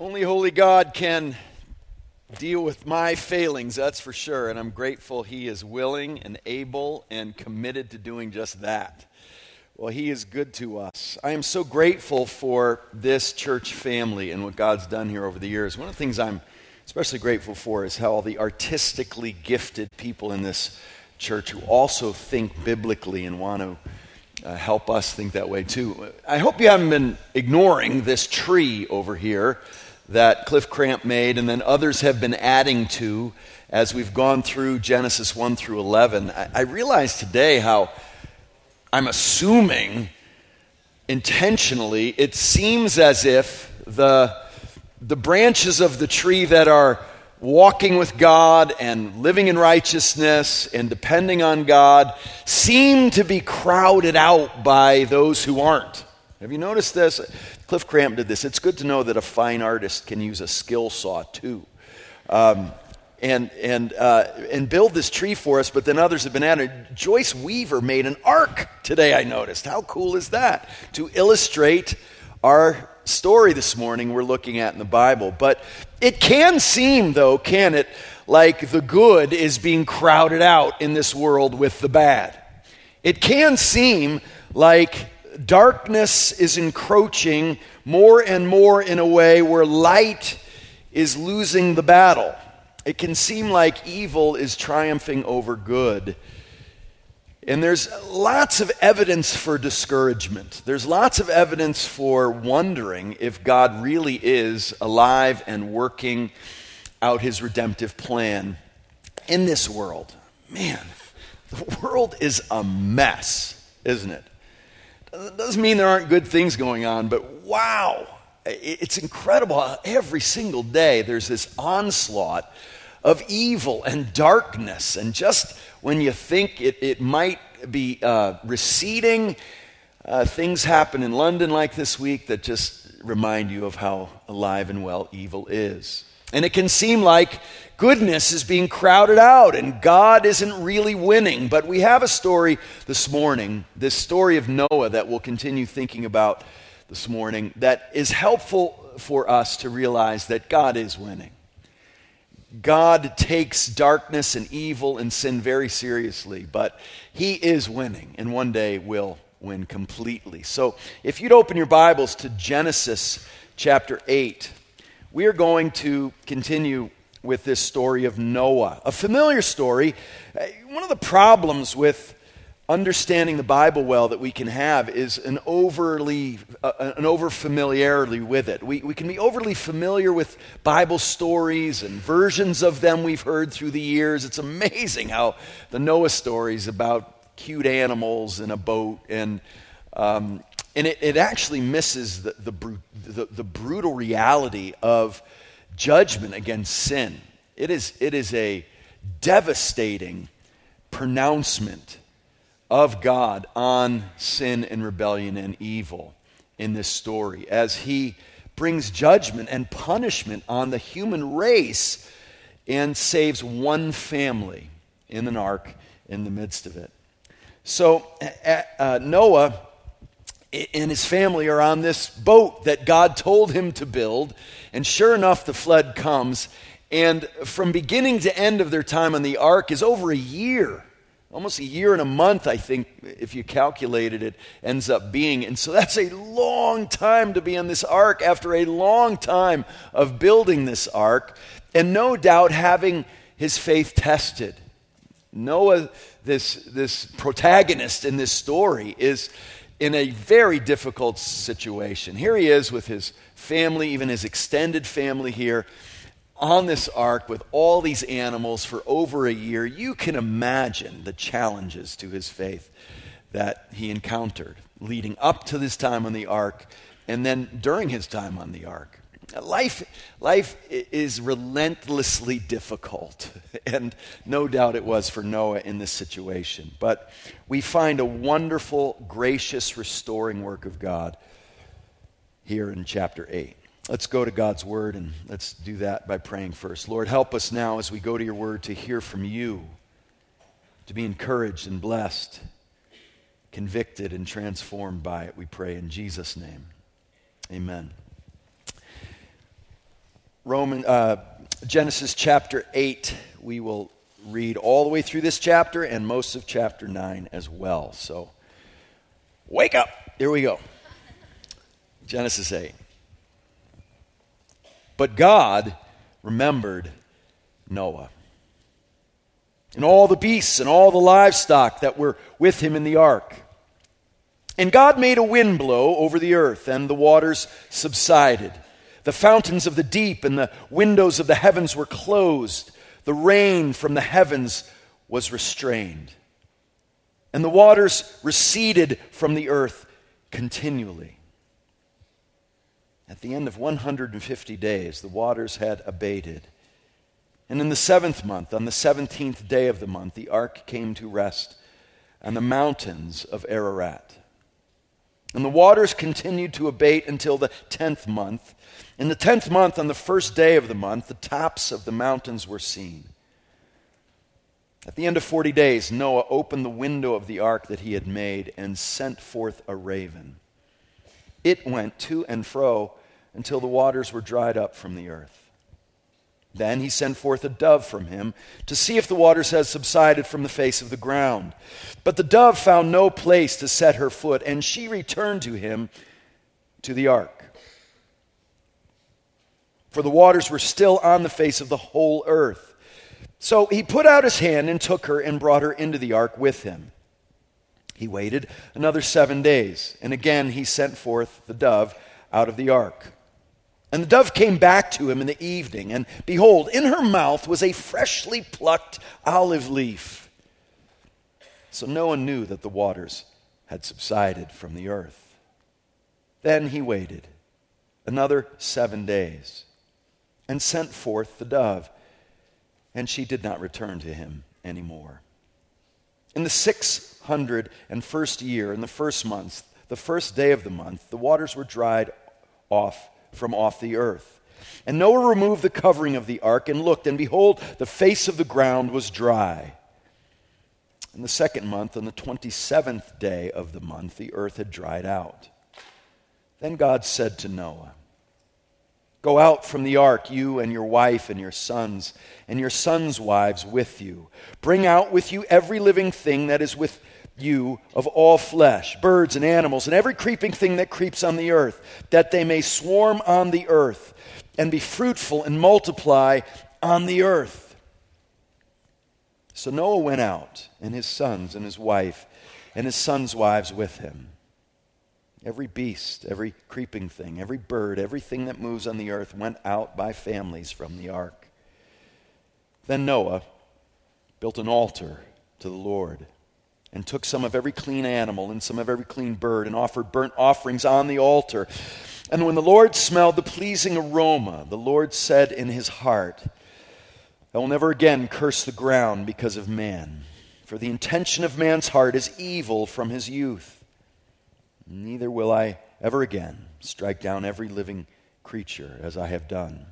Only Holy God can deal with my failings, that's for sure. And I'm grateful He is willing and able and committed to doing just that. Well, He is good to us. I am so grateful for this church family and what God's done here over the years. One of the things I'm especially grateful for is how all the artistically gifted people in this church who also think biblically and want to uh, help us think that way too. I hope you haven't been ignoring this tree over here that Cliff Cramp made, and then others have been adding to as we've gone through Genesis 1 through 11. I, I realize today how I'm assuming intentionally it seems as if the, the branches of the tree that are walking with God and living in righteousness and depending on God seem to be crowded out by those who aren't. Have you noticed this? Cliff Cramp did this. It's good to know that a fine artist can use a skill saw too. Um, and, and, uh, and build this tree for us, but then others have been added. Joyce Weaver made an ark today, I noticed. How cool is that? To illustrate our story this morning we're looking at in the Bible. But it can seem, though, can it, like the good is being crowded out in this world with the bad. It can seem like darkness is encroaching more and more in a way where light is losing the battle. It can seem like evil is triumphing over good. And there's lots of evidence for discouragement. There's lots of evidence for wondering if God really is alive and working out his redemptive plan in this world. Man, the world is a mess, isn't it? It doesn't mean there aren't good things going on, but wow, it's incredible. Every single day there's this onslaught of evil and darkness. And just when you think it, it might be uh, receding, uh, things happen in London like this week that just remind you of how alive and well evil is. And it can seem like goodness is being crowded out and God isn't really winning. But we have a story this morning, this story of Noah that we'll continue thinking about this morning, that is helpful for us to realize that God is winning. God takes darkness and evil and sin very seriously, but He is winning, and one day will win completely. So, if you'd open your Bibles to Genesis chapter 8, we are going to continue with this story of Noah, a familiar story. Uh, one of the problems with understanding the Bible well that we can have is an overly uh, an over familiarity with it. We, we can be overly familiar with Bible stories and versions of them we've heard through the years. It's amazing how the Noah stories about cute animals in a boat and um, and it, it actually misses the, the, the, the brutal reality of judgment against sin. It is, it is a devastating pronouncement of God on sin and rebellion and evil in this story as he brings judgment and punishment on the human race and saves one family in an ark in the midst of it. So uh, Noah and his family are on this boat that God told him to build, and sure enough, the flood comes. And from beginning to end of their time on the ark is over a year almost a year and a month, I think, if you calculated it, ends up being. And so that's a long time to be on this ark after a long time of building this ark, and no doubt having his faith tested. Noah, this, this protagonist in this story, is in a very difficult situation. Here he is with his family, even his extended family here on this ark with all these animals for over a year, you can imagine the challenges to his faith that he encountered leading up to this time on the ark and then during his time on the ark. Life, life is relentlessly difficult, and no doubt it was for Noah in this situation. But we find a wonderful, gracious, restoring work of God here in chapter 8. Let's go to God's word and let's do that by praying first. Lord, help us now as we go to your word to hear from you, to be encouraged and blessed, convicted and transformed by it, we pray in Jesus' name. Amen. Roman, uh, Genesis chapter 8. We will read all the way through this chapter and most of chapter 9 as well. So, wake up. Here we go. Genesis 8. But God remembered Noah and all the beasts and all the livestock that were with him in the ark. And God made a wind blow over the earth, and the waters subsided. The fountains of the deep and the windows of the heavens were closed. The rain from the heavens was restrained. And the waters receded from the earth continually. At the end of 150 days, the waters had abated. And in the seventh month, on the 17th day of the month, the ark came to rest on the mountains of Ararat. And the waters continued to abate until the tenth month. In the tenth month, on the first day of the month, the tops of the mountains were seen. At the end of 40 days, Noah opened the window of the ark that he had made and sent forth a raven. It went to and fro until the waters were dried up from the earth. Then he sent forth a dove from him to see if the waters had subsided from the face of the ground. But the dove found no place to set her foot, and she returned to him to the ark. For the waters were still on the face of the whole earth. So he put out his hand and took her and brought her into the ark with him. He waited another seven days, and again he sent forth the dove out of the ark. And the dove came back to him in the evening, and behold, in her mouth was a freshly plucked olive leaf. So Noah knew that the waters had subsided from the earth. Then he waited another seven days and sent forth the dove, and she did not return to him any more. In the six hundred and first year, in the first month, the first day of the month, the waters were dried off from off the earth. And Noah removed the covering of the ark and looked, and behold, the face of the ground was dry. In the second month, on the 27th day of the month, the earth had dried out. Then God said to Noah, Go out from the ark, you and your wife and your sons, and your sons' wives with you. Bring out with you every living thing that is with you of all flesh, birds and animals, and every creeping thing that creeps on the earth, that they may swarm on the earth and be fruitful and multiply on the earth. So Noah went out, and his sons and his wife, and his sons' wives with him. Every beast, every creeping thing, every bird, everything that moves on the earth went out by families from the ark. Then Noah built an altar to the Lord and took some of every clean animal and some of every clean bird and offered burnt offerings on the altar. And when the Lord smelled the pleasing aroma, the Lord said in his heart, I will never again curse the ground because of man, for the intention of man's heart is evil from his youth. Neither will I ever again strike down every living creature as I have done.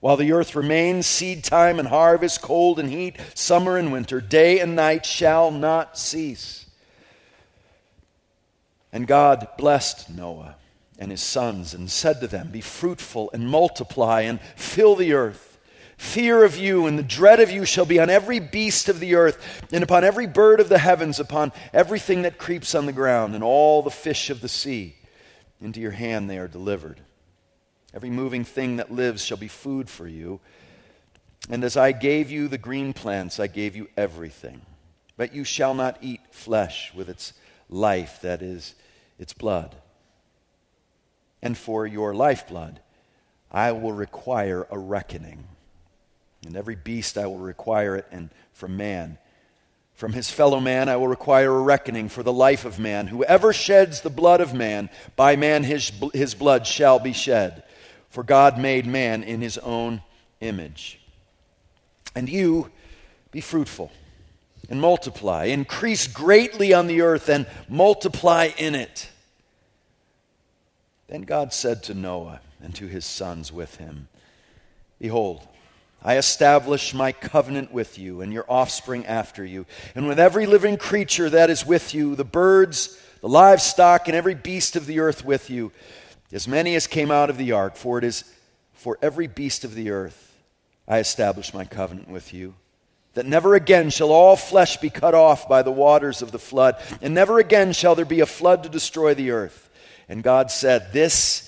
While the earth remains, seed time and harvest, cold and heat, summer and winter, day and night shall not cease. And God blessed Noah and his sons and said to them, Be fruitful and multiply and fill the earth. Fear of you and the dread of you shall be on every beast of the earth, and upon every bird of the heavens, upon everything that creeps on the ground, and all the fish of the sea. Into your hand they are delivered. Every moving thing that lives shall be food for you. And as I gave you the green plants, I gave you everything. But you shall not eat flesh with its life, that is, its blood. And for your lifeblood, I will require a reckoning. And every beast I will require it, and from man. From his fellow man I will require a reckoning for the life of man. Whoever sheds the blood of man, by man his, his blood shall be shed. For God made man in his own image. And you be fruitful and multiply, increase greatly on the earth and multiply in it. Then God said to Noah and to his sons with him Behold, I establish my covenant with you and your offspring after you, and with every living creature that is with you, the birds, the livestock, and every beast of the earth with you as many as came out of the ark, for it is For every beast of the earth I establish my covenant with you, that never again shall all flesh be cut off by the waters of the flood, and never again shall there be a flood to destroy the earth. And God said, This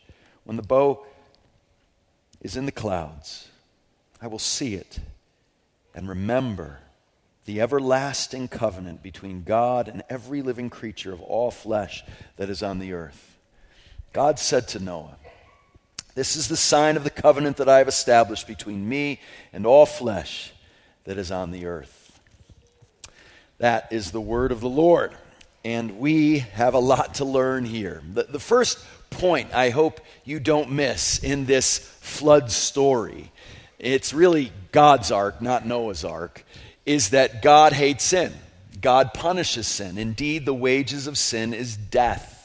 When the bow is in the clouds, I will see it and remember the everlasting covenant between God and every living creature of all flesh that is on the earth. God said to Noah, This is the sign of the covenant that I have established between me and all flesh that is on the earth. That is the word of the Lord. And we have a lot to learn here. The, the first point I hope you don't miss in this flood story, it's really God's ark, not Noah's ark, is that God hates sin. God punishes sin. Indeed, the wages of sin is death.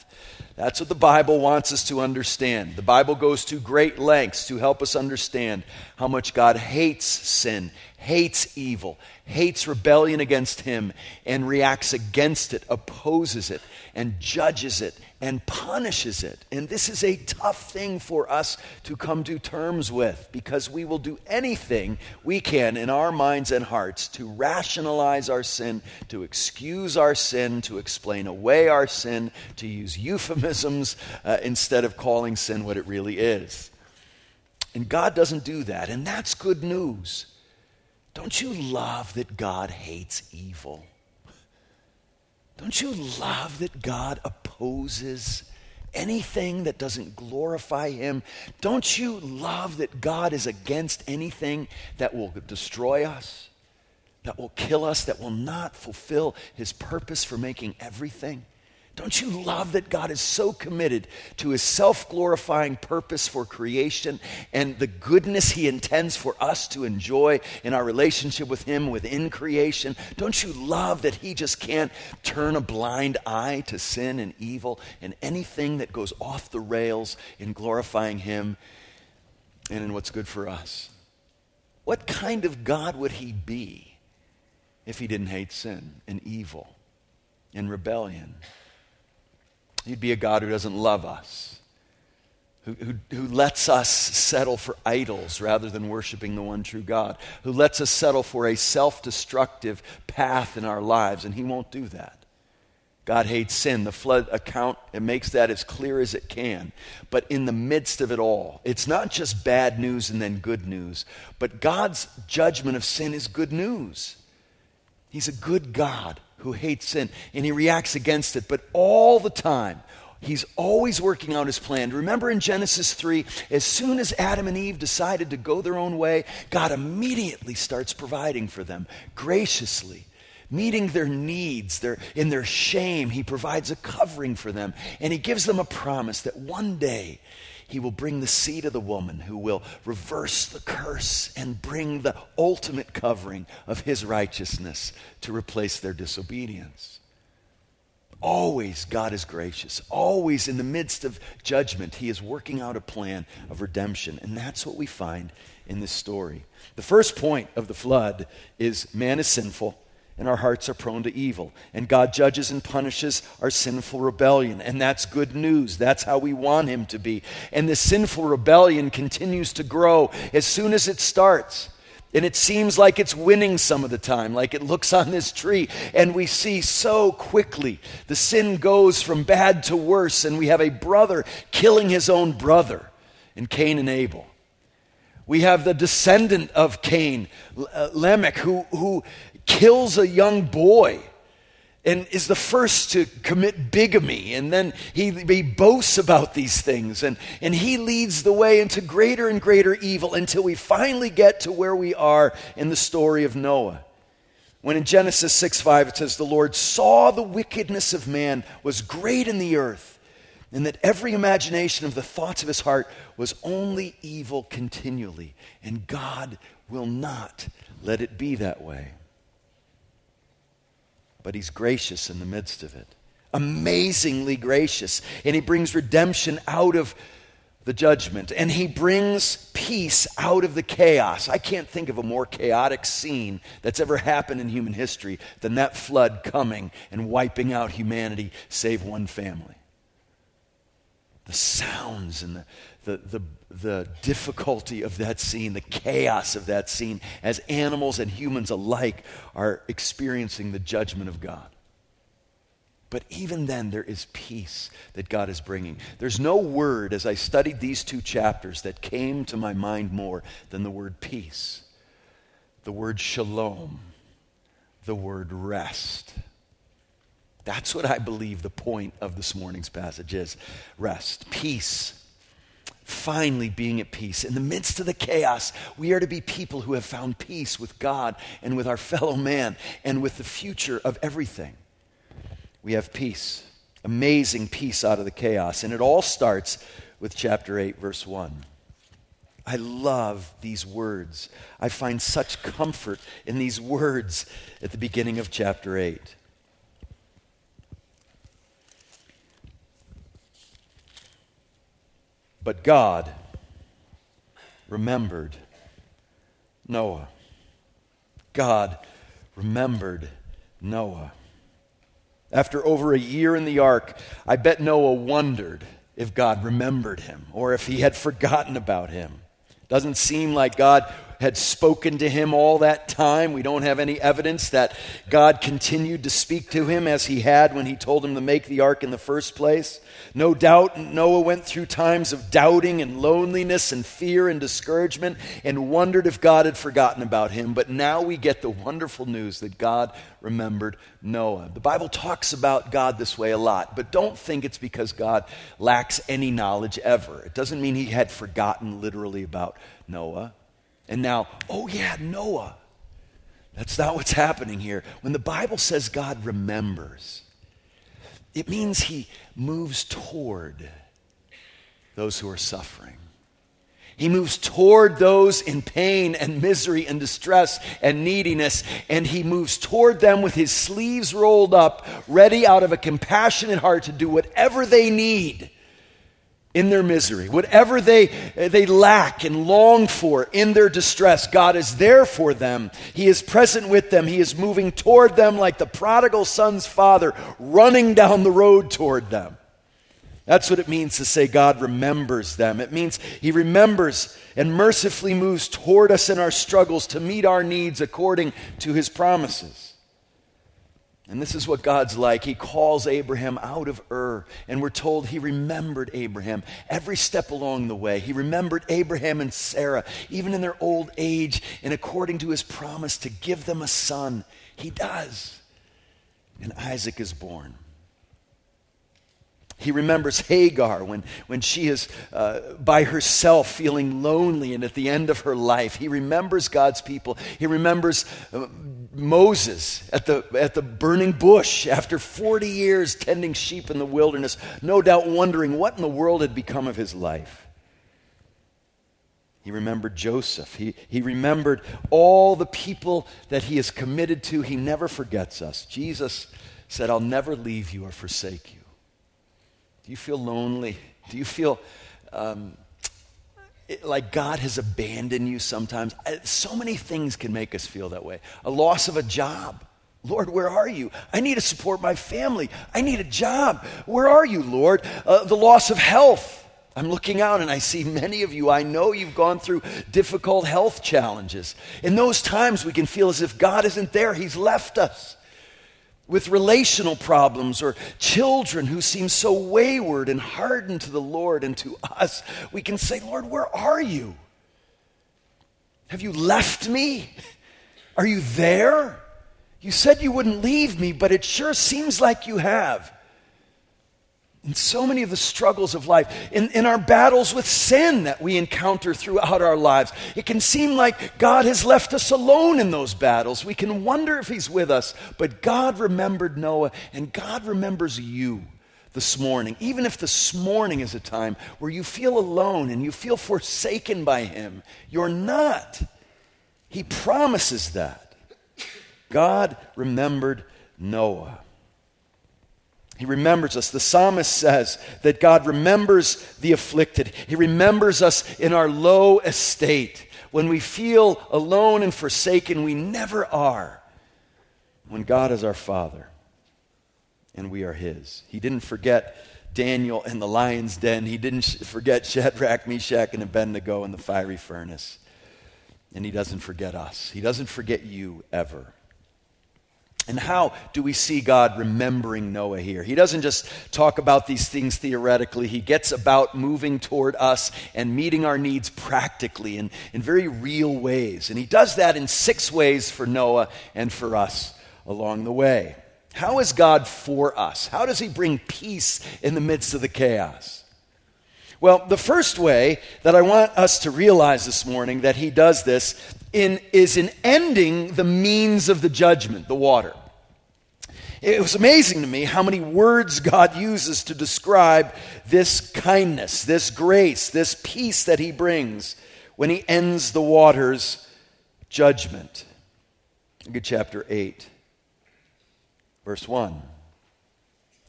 That's what the Bible wants us to understand. The Bible goes to great lengths to help us understand how much God hates sin, hates evil, hates rebellion against Him, and reacts against it, opposes it, and judges it, and punishes it. And this is a tough thing for us to come to terms with because we will do anything we can in our minds and hearts to rationalize our sin, to excuse our sin, to explain away our sin, to use euphemisms uh, instead of calling sin what it really is. And God doesn't do that, and that's good news. Don't you love that God hates evil? Don't you love that God opposes anything that doesn't glorify Him? Don't you love that God is against anything that will destroy us, that will kill us, that will not fulfill His purpose for making everything? Don't you love that God is so committed to his self glorifying purpose for creation and the goodness he intends for us to enjoy in our relationship with him within creation? Don't you love that he just can't turn a blind eye to sin and evil and anything that goes off the rails in glorifying him and in what's good for us? What kind of God would he be if he didn't hate sin and evil and rebellion? He'd be a God who doesn't love us, who, who, who lets us settle for idols rather than worshiping the one true God, who lets us settle for a self destructive path in our lives, and He won't do that. God hates sin. The flood account it makes that as clear as it can. But in the midst of it all, it's not just bad news and then good news, but God's judgment of sin is good news. He's a good God who hates sin and he reacts against it, but all the time, he's always working out his plan. Remember in Genesis 3, as soon as Adam and Eve decided to go their own way, God immediately starts providing for them graciously. Meeting their needs, their, in their shame, he provides a covering for them. And he gives them a promise that one day he will bring the seed of the woman who will reverse the curse and bring the ultimate covering of his righteousness to replace their disobedience. Always, God is gracious. Always, in the midst of judgment, He is working out a plan of redemption. And that's what we find in this story. The first point of the flood is man is sinful and our hearts are prone to evil. And God judges and punishes our sinful rebellion. And that's good news. That's how we want Him to be. And this sinful rebellion continues to grow as soon as it starts. And it seems like it's winning some of the time, like it looks on this tree. And we see so quickly the sin goes from bad to worse. And we have a brother killing his own brother in Cain and Abel. We have the descendant of Cain, uh, Lamech, who, who kills a young boy and is the first to commit bigamy. And then he, he boasts about these things. And, and he leads the way into greater and greater evil until we finally get to where we are in the story of Noah. When in Genesis 6 5 it says, The Lord saw the wickedness of man was great in the earth, and that every imagination of the thoughts of his heart was only evil continually. And God will not let it be that way. But he's gracious in the midst of it, amazingly gracious. And he brings redemption out of the judgment, and he brings peace out of the chaos. I can't think of a more chaotic scene that's ever happened in human history than that flood coming and wiping out humanity, save one family the sounds and the, the, the, the, difficulty of that scene, the chaos of that scene, as animals and humans alike are experiencing the judgment of God. But even then, there is peace that God is bringing. There's no word, as I studied these two chapters, that came to my mind more than the word peace, the word shalom, the word rest. That's what I believe the point of this morning's passage is rest, peace. Finally, being at peace. In the midst of the chaos, we are to be people who have found peace with God and with our fellow man and with the future of everything. We have peace, amazing peace out of the chaos. And it all starts with chapter 8, verse 1. I love these words. I find such comfort in these words at the beginning of chapter 8. But God remembered Noah. God remembered Noah. After over a year in the ark, I bet Noah wondered if God remembered him or if he had forgotten about him. Doesn't seem like God had spoken to him all that time. We don't have any evidence that God continued to speak to him as he had when he told him to make the ark in the first place. No doubt Noah went through times of doubting and loneliness and fear and discouragement and wondered if God had forgotten about him. But now we get the wonderful news that God remembered Noah. The Bible talks about God this way a lot, but don't think it's because God lacks any knowledge ever. It doesn't mean he had forgotten literally about Noah. And now, oh yeah, Noah. That's not what's happening here. When the Bible says God remembers, it means he moves toward those who are suffering. He moves toward those in pain and misery and distress and neediness, and he moves toward them with his sleeves rolled up, ready out of a compassionate heart to do whatever they need in their misery, whatever they, they lack and long for in their distress, God is there for them. He is present with them. He is moving toward them like the prodigal son's father, running down the road toward them. That's what it means to say God remembers them. It means He remembers and mercifully moves toward us in our struggles to meet our needs according to His promises. And this is what God's like. He calls Abraham out of Ur, and we're told he remembered Abraham every step along the way. He remembered Abraham and Sarah, even in their old age, and according to his promise to give them a son, he does. And Isaac is born. He remembers Hagar when, when she is uh, by herself feeling lonely and at the end of her life. He remembers God's people. He remembers uh, Moses at the, at the burning bush after 40 years tending sheep in the wilderness, no doubt wondering what in the world had become of his life. He remembered Joseph. He, he remembered all the people that he is committed to. He never forgets us. Jesus said, I'll never leave you or forsake you. Do you feel lonely? Do you feel um, like God has abandoned you sometimes? So many things can make us feel that way. A loss of a job. Lord, where are you? I need to support my family. I need a job. Where are you, Lord? Uh, the loss of health. I'm looking out and I see many of you. I know you've gone through difficult health challenges. In those times, we can feel as if God isn't there, He's left us with relational problems or children who seem so wayward and hardened to the Lord and to us, we can say, Lord, where are you? Have you left me? Are you there? You said you wouldn't leave me, but it sure seems like you have in so many of the struggles of life, in, in our battles with sin that we encounter throughout our lives. It can seem like God has left us alone in those battles. We can wonder if He's with us, but God remembered Noah, and God remembers you this morning, even if this morning is a time where you feel alone and you feel forsaken by Him, you're not. He promises that. God remembered Noah. He remembers us. The psalmist says that God remembers the afflicted. He remembers us in our low estate. When we feel alone and forsaken, we never are. When God is our Father and we are His. He didn't forget Daniel in the lion's den. He didn't forget Shadrach, Meshach, and Abednego in the fiery furnace. And He doesn't forget us. He doesn't forget you ever. And how do we see God remembering Noah here? He doesn't just talk about these things theoretically, he gets about moving toward us and meeting our needs practically in, in very real ways. And he does that in six ways for Noah and for us along the way. How is God for us? How does He bring peace in the midst of the chaos? Well, the first way that I want us to realize this morning that He does this in, is in ending the means of the judgment, the water. It was amazing to me how many words God uses to describe this kindness, this grace, this peace that He brings when He ends the water's judgment. Look at chapter 8. Verse 1,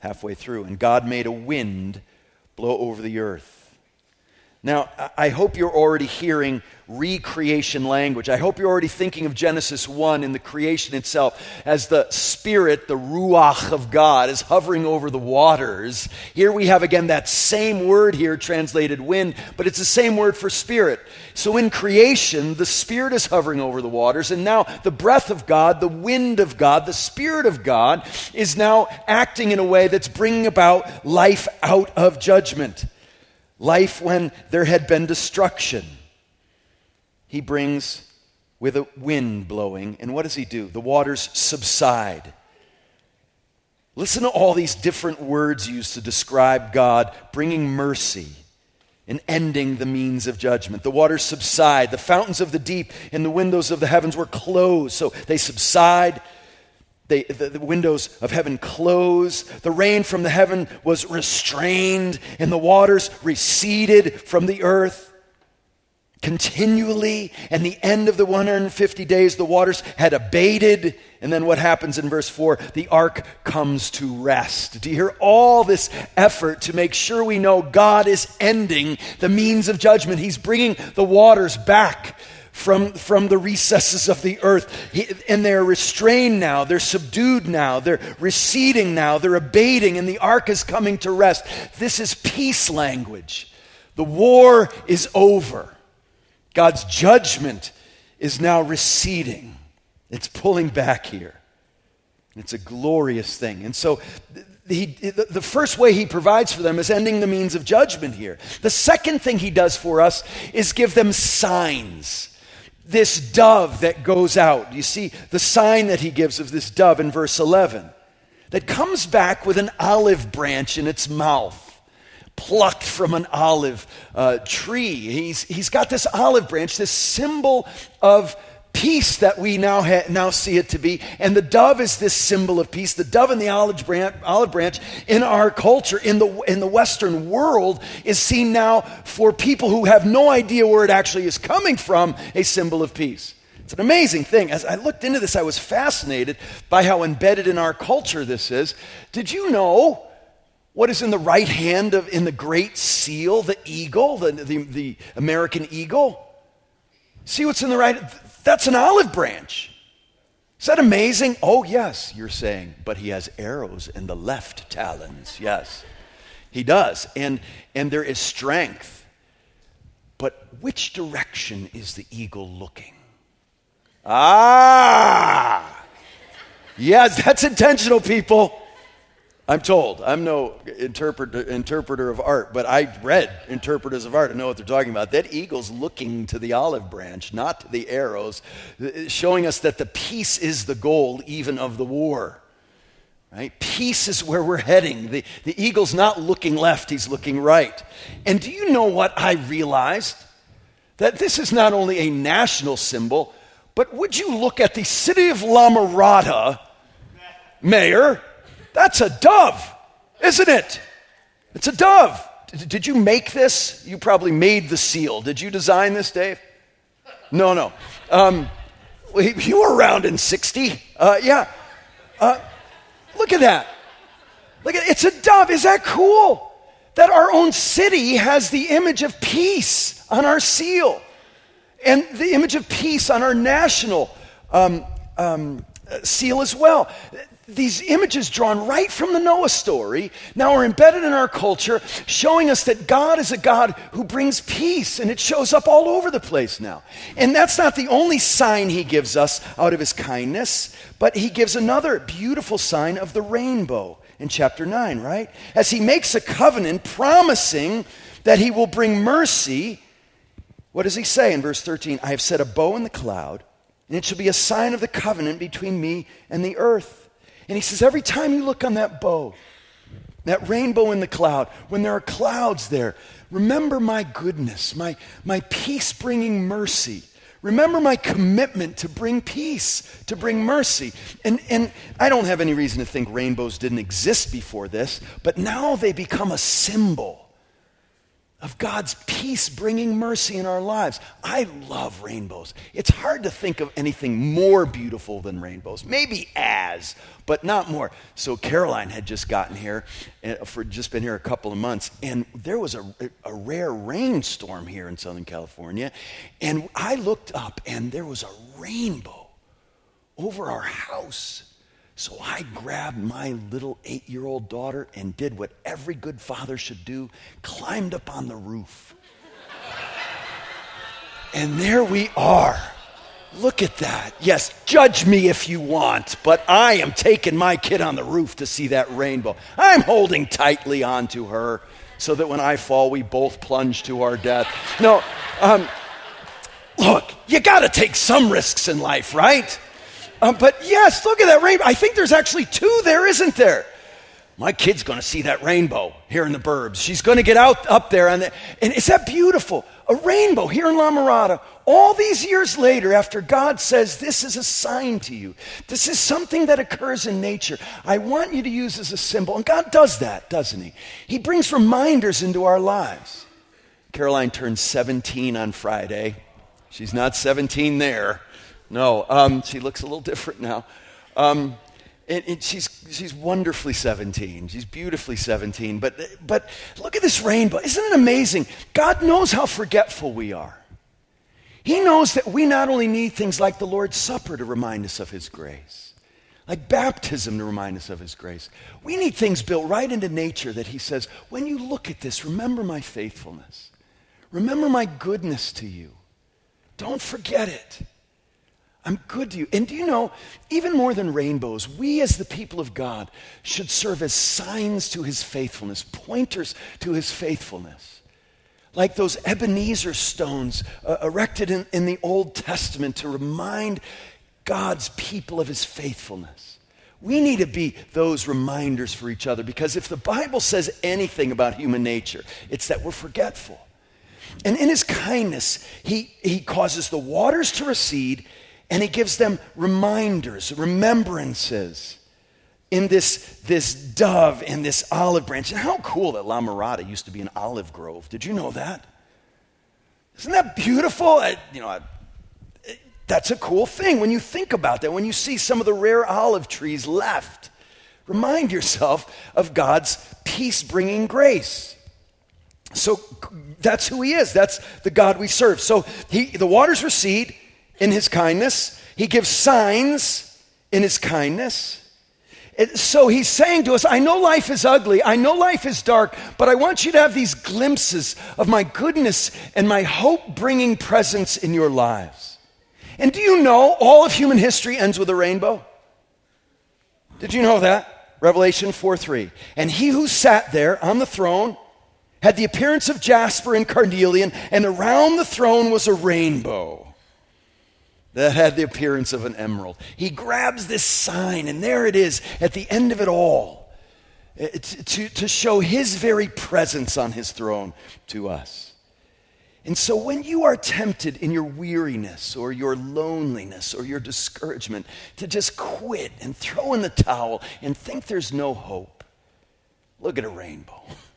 halfway through. And God made a wind blow over the earth. Now, I hope you're already hearing recreation language. I hope you're already thinking of Genesis 1 in the creation itself as the Spirit, the Ruach of God, is hovering over the waters. Here we have again that same word here translated wind, but it's the same word for Spirit. So in creation, the Spirit is hovering over the waters, and now the breath of God, the wind of God, the Spirit of God is now acting in a way that's bringing about life out of judgment. Life when there had been destruction he brings with a wind blowing. And what does he do? The waters subside. Listen to all these different words used to describe God bringing mercy and ending the means of judgment. The waters subside. The fountains of the deep and the windows of the heavens were closed, so they subside. They, the, the, windows of heaven closed. The rain from the heaven was restrained, and the waters receded from the earth continually. And the end of the 150 days, the waters had abated. And then what happens in verse 4? The ark comes to rest. Do you hear all this effort to make sure we know God is ending the means of judgment? He's bringing the waters back. From, from the recesses of the earth. He, and they're restrained now. They're subdued now. They're receding now. They're abating, and the ark is coming to rest. This is peace language. The war is over. God's judgment is now receding, it's pulling back here. It's a glorious thing. And so, he, the first way he provides for them is ending the means of judgment here. The second thing he does for us is give them signs. This dove that goes out. You see the sign that he gives of this dove in verse 11 that comes back with an olive branch in its mouth plucked from an olive uh, tree. He's, he's got this olive branch, this symbol of peace that we now, ha- now see it to be. And the dove is this symbol of peace. The dove and the olive branch, olive branch in our culture, in the, in the Western world, is seen now for people who have no idea where it actually is coming from, a symbol of peace. It's an amazing thing. As I looked into this, I was fascinated by how embedded in our culture this is. Did you know what is in the right hand of in the great seal, the eagle, the, the, the American eagle? See what's in the right? That's an olive branch. Is that amazing? Oh, yes, you're saying, but he has arrows in the left talons. Yes, he does. And, and there is strength. But which direction is the eagle looking? Ah! Yes, that's intentional, people. I'm told. I'm no interpreter, interpreter of art, but I read interpreters of art and know what they're talking about. That eagle's looking to the olive branch, not the arrows, uh, showing us that the peace is the goal even of the war. Right? Peace is where we're heading. The, the eagle's not looking left, he's looking right. And do you know what I realized? That this is not only a national symbol, but would you look at the city of La Mirada mayor? That's a dove, isn't it? It's a dove. Did you make this? You probably made the seal. Did you design this, Dave? No, no. Um, you were around in 60. Uh, yeah. Uh, look at that. Look at it's a dove. Is that cool? That our own city has the image of peace on our seal and the image of peace on our national um, um, seal as well these images drawn right from the Noah story now are embedded in our culture, showing us that God is a God who brings peace, and it shows up all over the place now. And that's not the only sign he gives us out of his kindness, but he gives another beautiful sign of the rainbow in chapter 9, right? As he makes a covenant promising that he will bring mercy. What does he say in verse 13? I have set a bow in the cloud, and it shall be a sign of the covenant between me and the earth. And he says, every time you look on that bow, that rainbow in the cloud, when there are clouds there, remember my goodness, my, my peace bringing mercy. Remember my commitment to bring peace, to bring mercy. And, and I don't have any reason to think rainbows didn't exist before this, but now they become a symbol of God's peace bringing mercy in our lives. I love rainbows. It's hard to think of anything more beautiful than rainbows. Maybe as, but not more. So Caroline had just gotten here, uh, for just been here a couple of months, and there was a, a rare rainstorm here in Southern California. And I looked up, and there was a rainbow over our house. So I grabbed my little eight year old daughter and did what every good father should do climbed up on the roof. and there we are. Look at that. Yes, judge me if you want, but I am taking my kid on the roof to see that rainbow. I'm holding tightly onto her so that when I fall, we both plunge to our death. No, um, look, you got to take some risks in life, right? Um, but yes, look at that rainbow. I think there's actually two there, isn't there? My kid's going to see that rainbow here in the burbs. She's going to get out up there. The, and is that beautiful? A rainbow here in La Mirada. All these years later, after God says, This is a sign to you, this is something that occurs in nature. I want you to use as a symbol. And God does that, doesn't He? He brings reminders into our lives. Caroline turned 17 on Friday. She's not 17 there. No, um, she looks a little different now. Um, and, and, she's, she's wonderfully 17. She's beautifully 17. But, but look at this rainbow. Isn't it amazing? God knows how forgetful we are. He knows that we not only need things like the Lord's Supper to remind us of His grace, like baptism to remind us of His grace. We need things built right into nature that He says, when you look at this, remember my faithfulness. Remember my goodness to you. Don't forget it. I'm good to you. And do you know, even more than rainbows, we as the people of God should serve as signs to his faithfulness, pointers to his faithfulness. Like those Ebenezer stones uh, erected in, in the Old Testament to remind God's people of his faithfulness. We need to be those reminders for each other because if the Bible says anything about human nature, it's that we're forgetful. And in his kindness, he, he causes the waters to recede and he gives them reminders, remembrances in this, this dove and this olive branch. And how cool that La Mirada used to be an olive grove. Did you know that? Isn't that beautiful? I, you know, I, that's a cool thing when you think about that, when you see some of the rare olive trees left. Remind yourself of God's peace bringing grace. So that's who He is. That's the God we serve. So he, the waters recede, in his kindness, he gives signs in his kindness. So he's saying to us, I know life is ugly, I know life is dark, but I want you to have these glimpses of my goodness and my hope bringing presence in your lives. And do you know all of human history ends with a rainbow? Did you know that? Revelation 4 3. And he who sat there on the throne had the appearance of jasper and carnelian, and around the throne was a rainbow that had the appearance of an emerald. He grabs this sign, and there it is at the end of it all eh, to, to show his very presence on his throne to us. And so, when you are tempted in your weariness or your loneliness or your discouragement to just quit and throw in the towel and think there's no hope, look at a rainbow.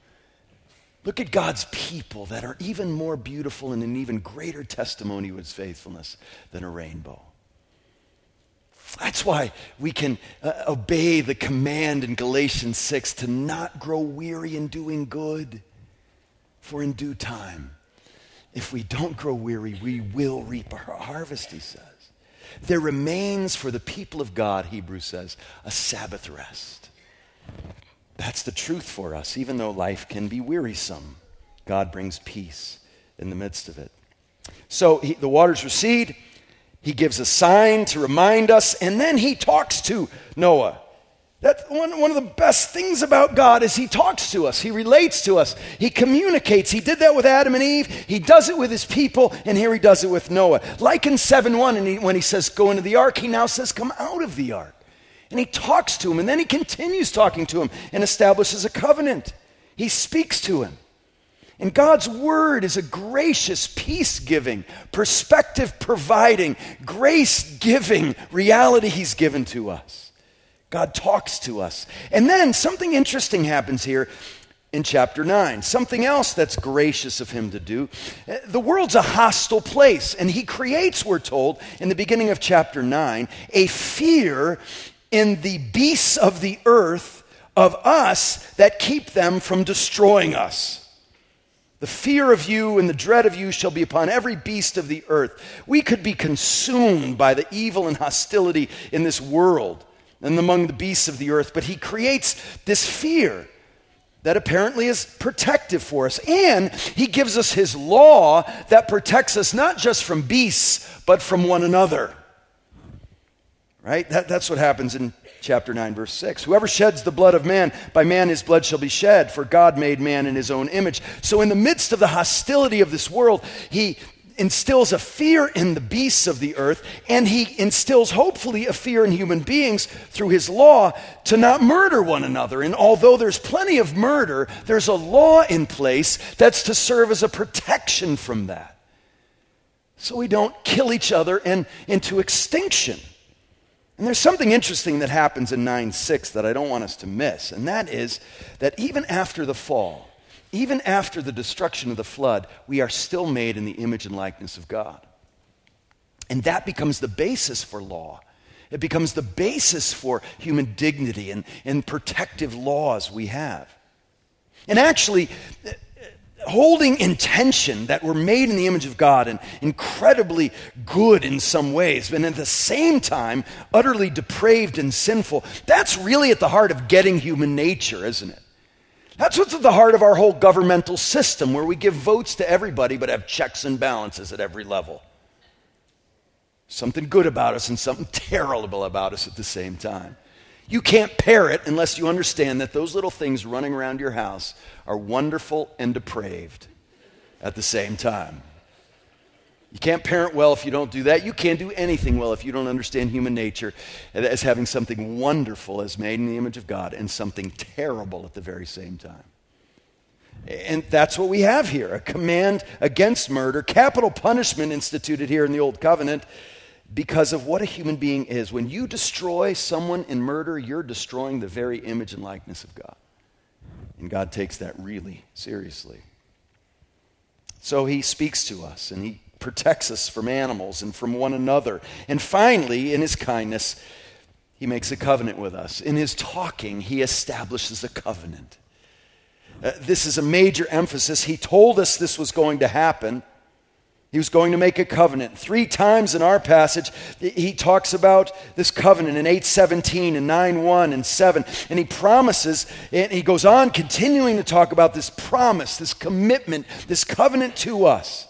Look at God's people that are even more beautiful and an even greater testimony of his faithfulness than a rainbow. That's why we can uh, obey the command in Galatians 6 to not grow weary in doing good, for in due time, if we don't grow weary, we will reap a harvest, he says. There remains for the people of God, Hebrews says, a Sabbath rest. That's the truth for us. Even though life can be wearisome, God brings peace in the midst of it. So he, the waters recede. He gives a sign to remind us, and then he talks to Noah. That's one, one of the best things about God is he talks to us. He relates to us. He communicates. He did that with Adam and Eve. He does it with his people, and here he does it with Noah. Like in 7 1, and he, when he says, go into the ark, he now says, come out of the ark. And he talks to him, and then he continues talking to him and establishes a covenant. He speaks to him. And God's word is a gracious, peace giving, perspective providing, grace giving reality He's given to us. God talks to us. And then something interesting happens here in chapter 9. Something else that's gracious of Him to do. The world's a hostile place, and He creates, we're told, in the beginning of chapter 9, a fear in the beasts of the earth of us that keep them from destroying us. The fear of you and the dread of you shall be upon every beast of the earth. We could be consumed by the evil and hostility in this world and among the beasts of the earth, but he creates this fear that apparently is protective for us. And he gives us his law that protects us not just from beasts, but from one another. Right? That, that's what happens in chapter 9, verse 6. Whoever sheds the blood of man, by man his blood shall be shed, for God made man in his own image. So, in the midst of the hostility of this world, he instills a fear in the beasts of the earth, and he instills, hopefully, a fear in human beings through his law to not murder one another. And although there's plenty of murder, there's a law in place that's to serve as a protection from that. So we don't kill each other and into extinction. And there's something interesting that happens in 9 6 that I don't want us to miss, and that is that even after the fall, even after the destruction of the flood, we are still made in the image and likeness of God. And that becomes the basis for law. It becomes the basis for human dignity and, and protective laws we have. And actually, holding intention that we're made in the image of God and incredibly good in some ways, but at the same time, utterly depraved and sinful, that's really at the heart of getting human nature, isn't it? That's what's at the heart of our whole governmental system, where we give votes to everybody but have checks and balances at every level. Something good about us and something terrible about us at the same time. You can't parrot unless you understand that those little things running around your house are wonderful and depraved at the same time. You can't parent well if you don't do that. You can't do anything well if you don't understand human nature as having something wonderful as made in the image of God and something terrible at the very same time. And that's what we have here a command against murder, capital punishment instituted here in the Old Covenant because of what a human being is. When you destroy someone in murder, you're destroying the very image and likeness of God. And God takes that really seriously. So he speaks to us and he protects us from animals and from one another. And finally, in his kindness, he makes a covenant with us. In his talking, he establishes a covenant. Uh, this is a major emphasis. He told us this was going to happen. He was going to make a covenant. Three times in our passage, he talks about this covenant in 817 and 9:1 and 7. And he promises, and he goes on continuing to talk about this promise, this commitment, this covenant to us.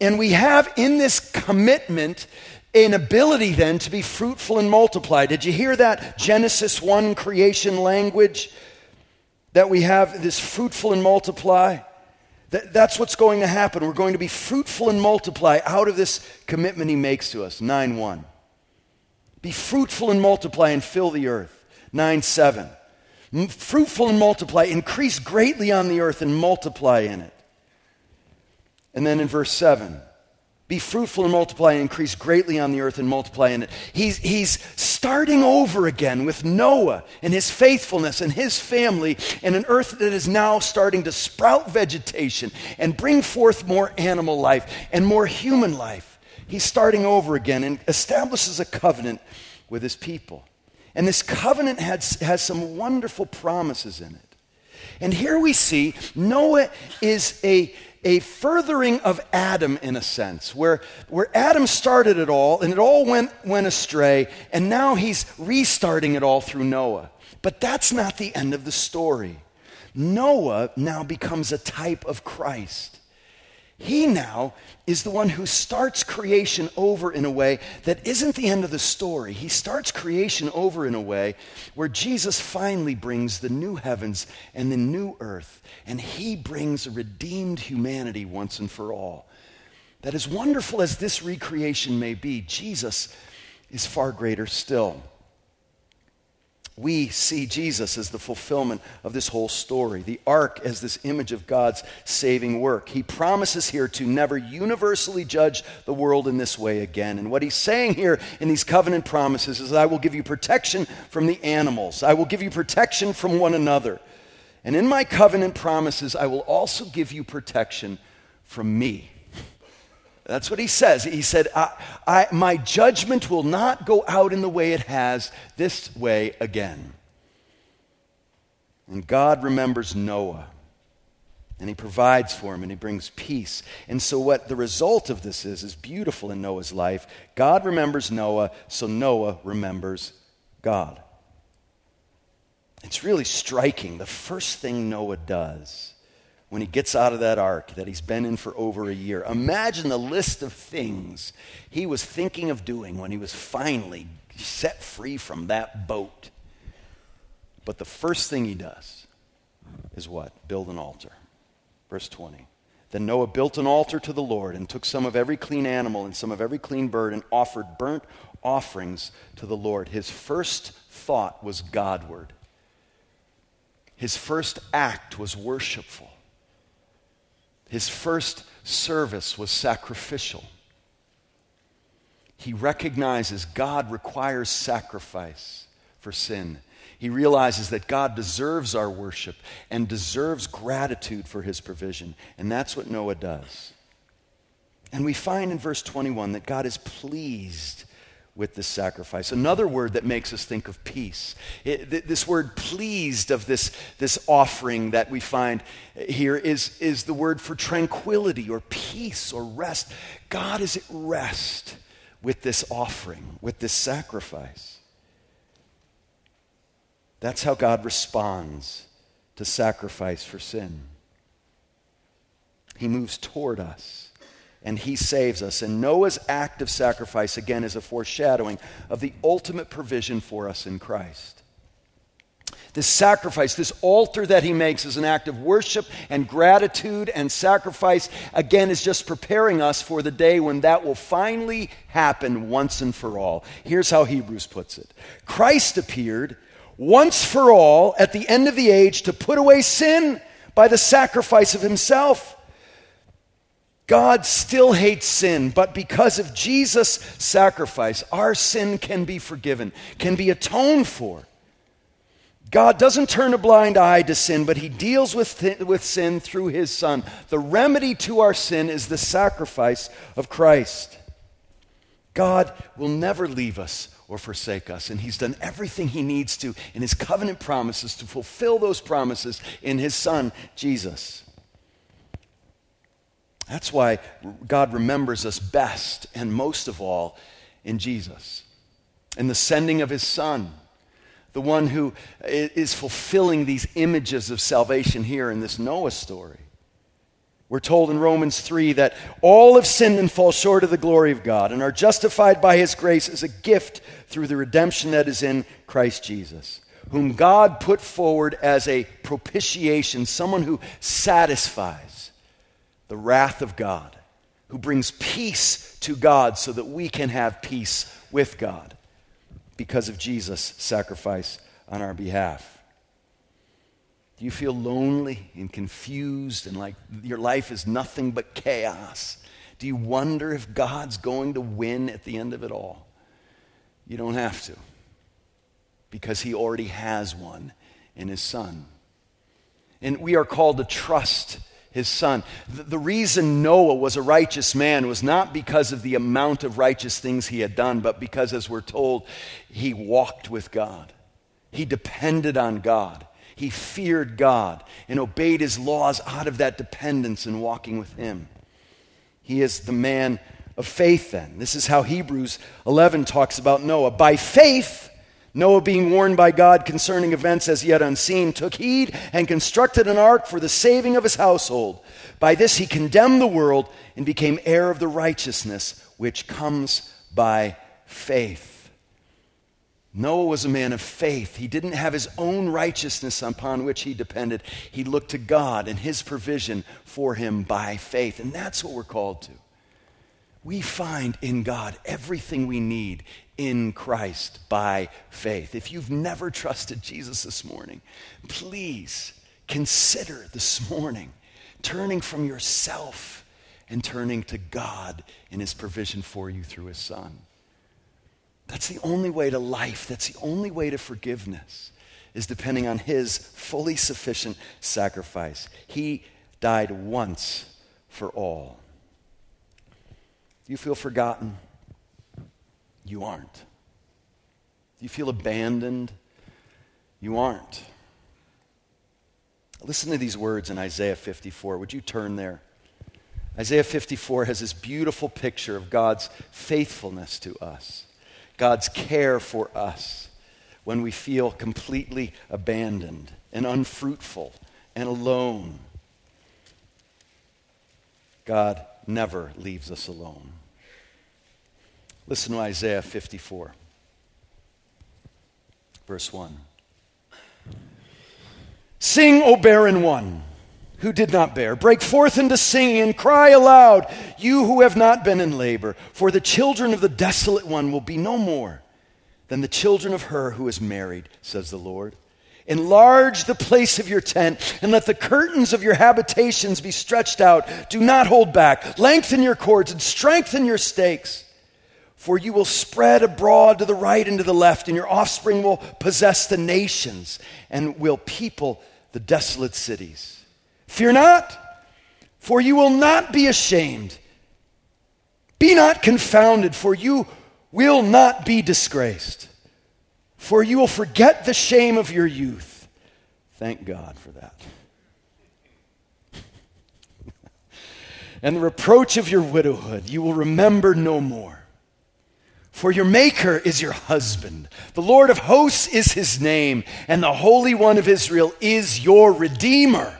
And we have in this commitment an ability then to be fruitful and multiply. Did you hear that Genesis 1 creation language? That we have this fruitful and multiply? That, that's what's going to happen. We're going to be fruitful and multiply out of this commitment he makes to us. 9 1. Be fruitful and multiply and fill the earth. 9 7. Fruitful and multiply, increase greatly on the earth and multiply in it. And then in verse 7, Be fruitful and multiply and increase greatly on the earth and multiply in it. He's, he's starting over again with Noah and his faithfulness and his family and an earth that is now starting to sprout vegetation and bring forth more animal life and more human life. He's starting over again and establishes a covenant with his people. And this covenant has, has some wonderful promises in it. And here we see Noah is a a furthering of Adam in a sense, where, where Adam started it all and it all went, went astray, and now he's restarting it all through Noah. But that's not the end of the story. Noah now becomes a type of Christ. He now is the one who starts creation over in a way that isn't the end of the story. He starts creation over in a way where Jesus finally brings the new heavens and the new earth, and he brings a redeemed humanity once and for all. That as wonderful as this recreation may be, Jesus is far greater still we see Jesus as the fulfillment of this whole story, the ark as this image of God's saving work. He promises here to never universally judge the world in this way again. And what he's saying here in these covenant promises is I will give you protection from the animals, I will give you protection from one another. And in my covenant promises, I will also give you protection from me. That's what he says. He said, I, I, My judgment will not go out in the way it has this way again. And God remembers Noah. And he provides for him and he brings peace. And so, what the result of this is, is beautiful in Noah's life. God remembers Noah, so Noah remembers God. It's really striking. The first thing Noah does when he gets out of that ark that he's been in for over a year. Imagine the list of things he was thinking of doing when he was finally set free from that boat. But the first thing he does is what? Build an altar. Verse 20. Then Noah built an altar to the Lord and took some of every clean animal and some of every clean bird and offered burnt offerings to the Lord. His first thought was Godward. His first act was worshipful. His first service was sacrificial. He recognizes God requires sacrifice for sin. He realizes that God deserves our worship and deserves gratitude for his provision. And that's what Noah does. And we find in verse 21 that God is pleased with this sacrifice. Another word that makes us think of peace. It, th- this word pleased of this, this offering that we find here is, is the word for tranquility or peace or rest. God is at rest with this offering, with this sacrifice. That's how God responds to sacrifice for sin. He moves toward us and he saves us. And Noah's act of sacrifice, again, is a foreshadowing of the ultimate provision for us in Christ. This sacrifice, this altar that he makes, is an act of worship and gratitude and sacrifice. Again, is just preparing us for the day when that will finally happen once and for all. Here's how Hebrews puts it Christ appeared once for all at the end of the age to put away sin by the sacrifice of himself. God still hates sin, but because of Jesus' sacrifice, our sin can be forgiven, can be atoned for. God doesn't turn a blind eye to sin, but He deals with, th- with sin through His Son. The remedy to our sin is the sacrifice of Christ. God will never leave us or forsake us, and He's done everything He needs to in His covenant promises to fulfill those promises in His Son, Jesus. That's why God remembers us best and most of all in Jesus, in the sending of his Son, the one who is fulfilling these images of salvation here in this Noah story. We're told in Romans 3 that all have sinned and fall short of the glory of God and are justified by his grace as a gift through the redemption that is in Christ Jesus, whom God put forward as a propitiation, someone who satisfies the wrath of God, who brings peace to God so that we can have peace with God because of Jesus' sacrifice on our behalf. Do you feel lonely and confused and like your life is nothing but chaos? Do you wonder if God's going to win at the end of it all? You don't have to, because He already has won in His Son. And we are called to trust his son. The, reason Noah was a righteous man was not because of the amount of righteous things he had done, but because, as we're told, he walked with God. He depended on God. He feared God and obeyed his laws out of that dependence and walking with him. He is the man of faith, then. This is how Hebrews 11 talks about Noah. By faith, Noah, being warned by God concerning events as yet unseen, took heed and constructed an ark for the saving of his household. By this he condemned the world and became heir of the righteousness which comes by faith. Noah was a man of faith. He didn't have his own righteousness upon which he depended. He looked to God and his provision for him by faith. And that's what we're called to. We find in God everything we need in Christ by faith. If you've never trusted Jesus this morning, please consider this morning turning from yourself and turning to God in His provision for you through His Son. That's the only way to life, that's the only way to forgiveness, is depending on His fully sufficient sacrifice. He died once for all. Do you feel forgotten? You aren't. Do you feel abandoned? You aren't. Listen to these words in Isaiah 54. Would you turn there? Isaiah 54 has this beautiful picture of God's faithfulness to us, God's care for us when we feel completely abandoned and unfruitful and alone. God never leaves us alone. Listen to Isaiah 54, verse 1. Sing, O barren one who did not bear. Break forth into singing and cry aloud, you who have not been in labor, for the children of the desolate one will be no more than the children of her who is married, says the Lord. Enlarge the place of your tent, and let the curtains of your habitations be stretched out. Do not hold back. Lengthen your cords and strengthen your stakes. For you will spread abroad to the right and to the left, and your offspring will possess the nations and will people the desolate cities. Fear not, for you will not be ashamed. Be not confounded, for you will not be disgraced. For you will forget the shame of your youth. Thank God for that. and the reproach of your widowhood you will remember no more. For your Maker is your husband. The Lord of hosts is his name, and the Holy One of Israel is your Redeemer.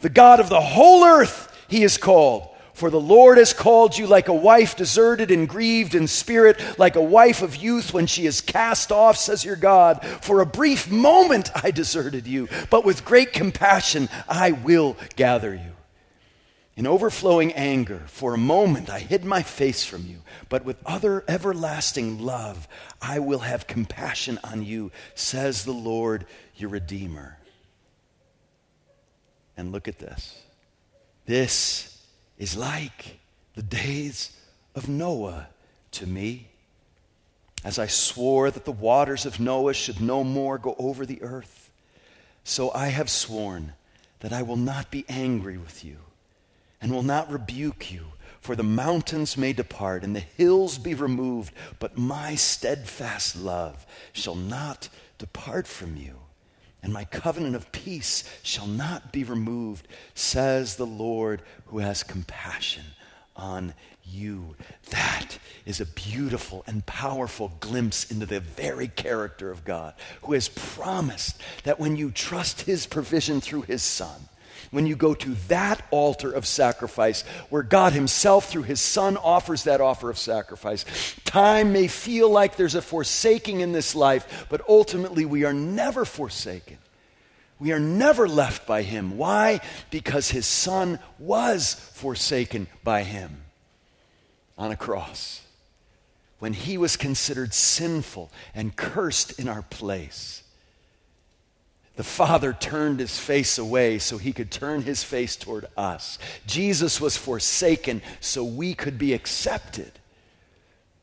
The God of the whole earth he is called. For the Lord has called you like a wife deserted and grieved in spirit, like a wife of youth when she is cast off, says your God. For a brief moment I deserted you, but with great compassion I will gather you. In overflowing anger, for a moment I hid my face from you, but with other everlasting love I will have compassion on you, says the Lord your Redeemer. And look at this. This is like the days of Noah to me. As I swore that the waters of Noah should no more go over the earth, so I have sworn that I will not be angry with you and will not rebuke you. For the mountains may depart and the hills be removed, but my steadfast love shall not depart from you, and my covenant of peace shall not be removed, says the Lord who has compassion on you. That is a beautiful and powerful glimpse into the very character of God, who has promised that when you trust his provision through his Son, when you go to that altar of sacrifice where God Himself, through His Son, offers that offer of sacrifice. Time may feel like there's a forsaking in this life, but ultimately we are never forsaken. We are never left by Him. Why? Because His Son was forsaken by Him on a cross when He was considered sinful and cursed in our place The Father turned his face away so he could turn his face toward us. Jesus was forsaken so we could be accepted.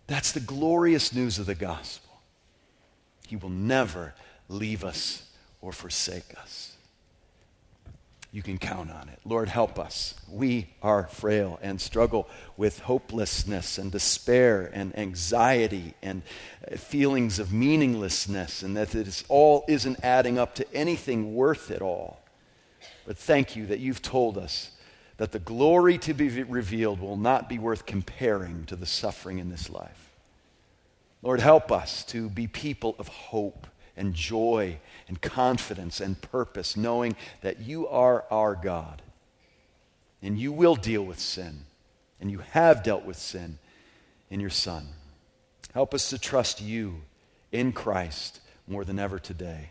That's the glorious news of the gospel. He will never leave us or forsake us you can count on it. Lord, help us. We are frail and struggle with hopelessness and despair and anxiety and uh, feelings of meaninglessness, and that it is all isn't adding up to anything worth it all. But thank you that you've told us that the glory to be revealed will not be worth comparing to the suffering in this life. Lord, help us to be people of hope and joy and confidence and purpose, knowing that you are our God and you will deal with sin, and you have dealt with sin in your Son. Help us to trust you in Christ more than ever today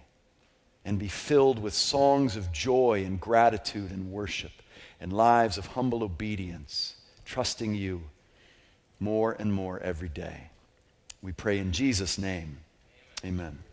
and be filled with songs of joy and gratitude and worship and lives of humble obedience, trusting you more and more every day. We pray in Jesus' name. Amen.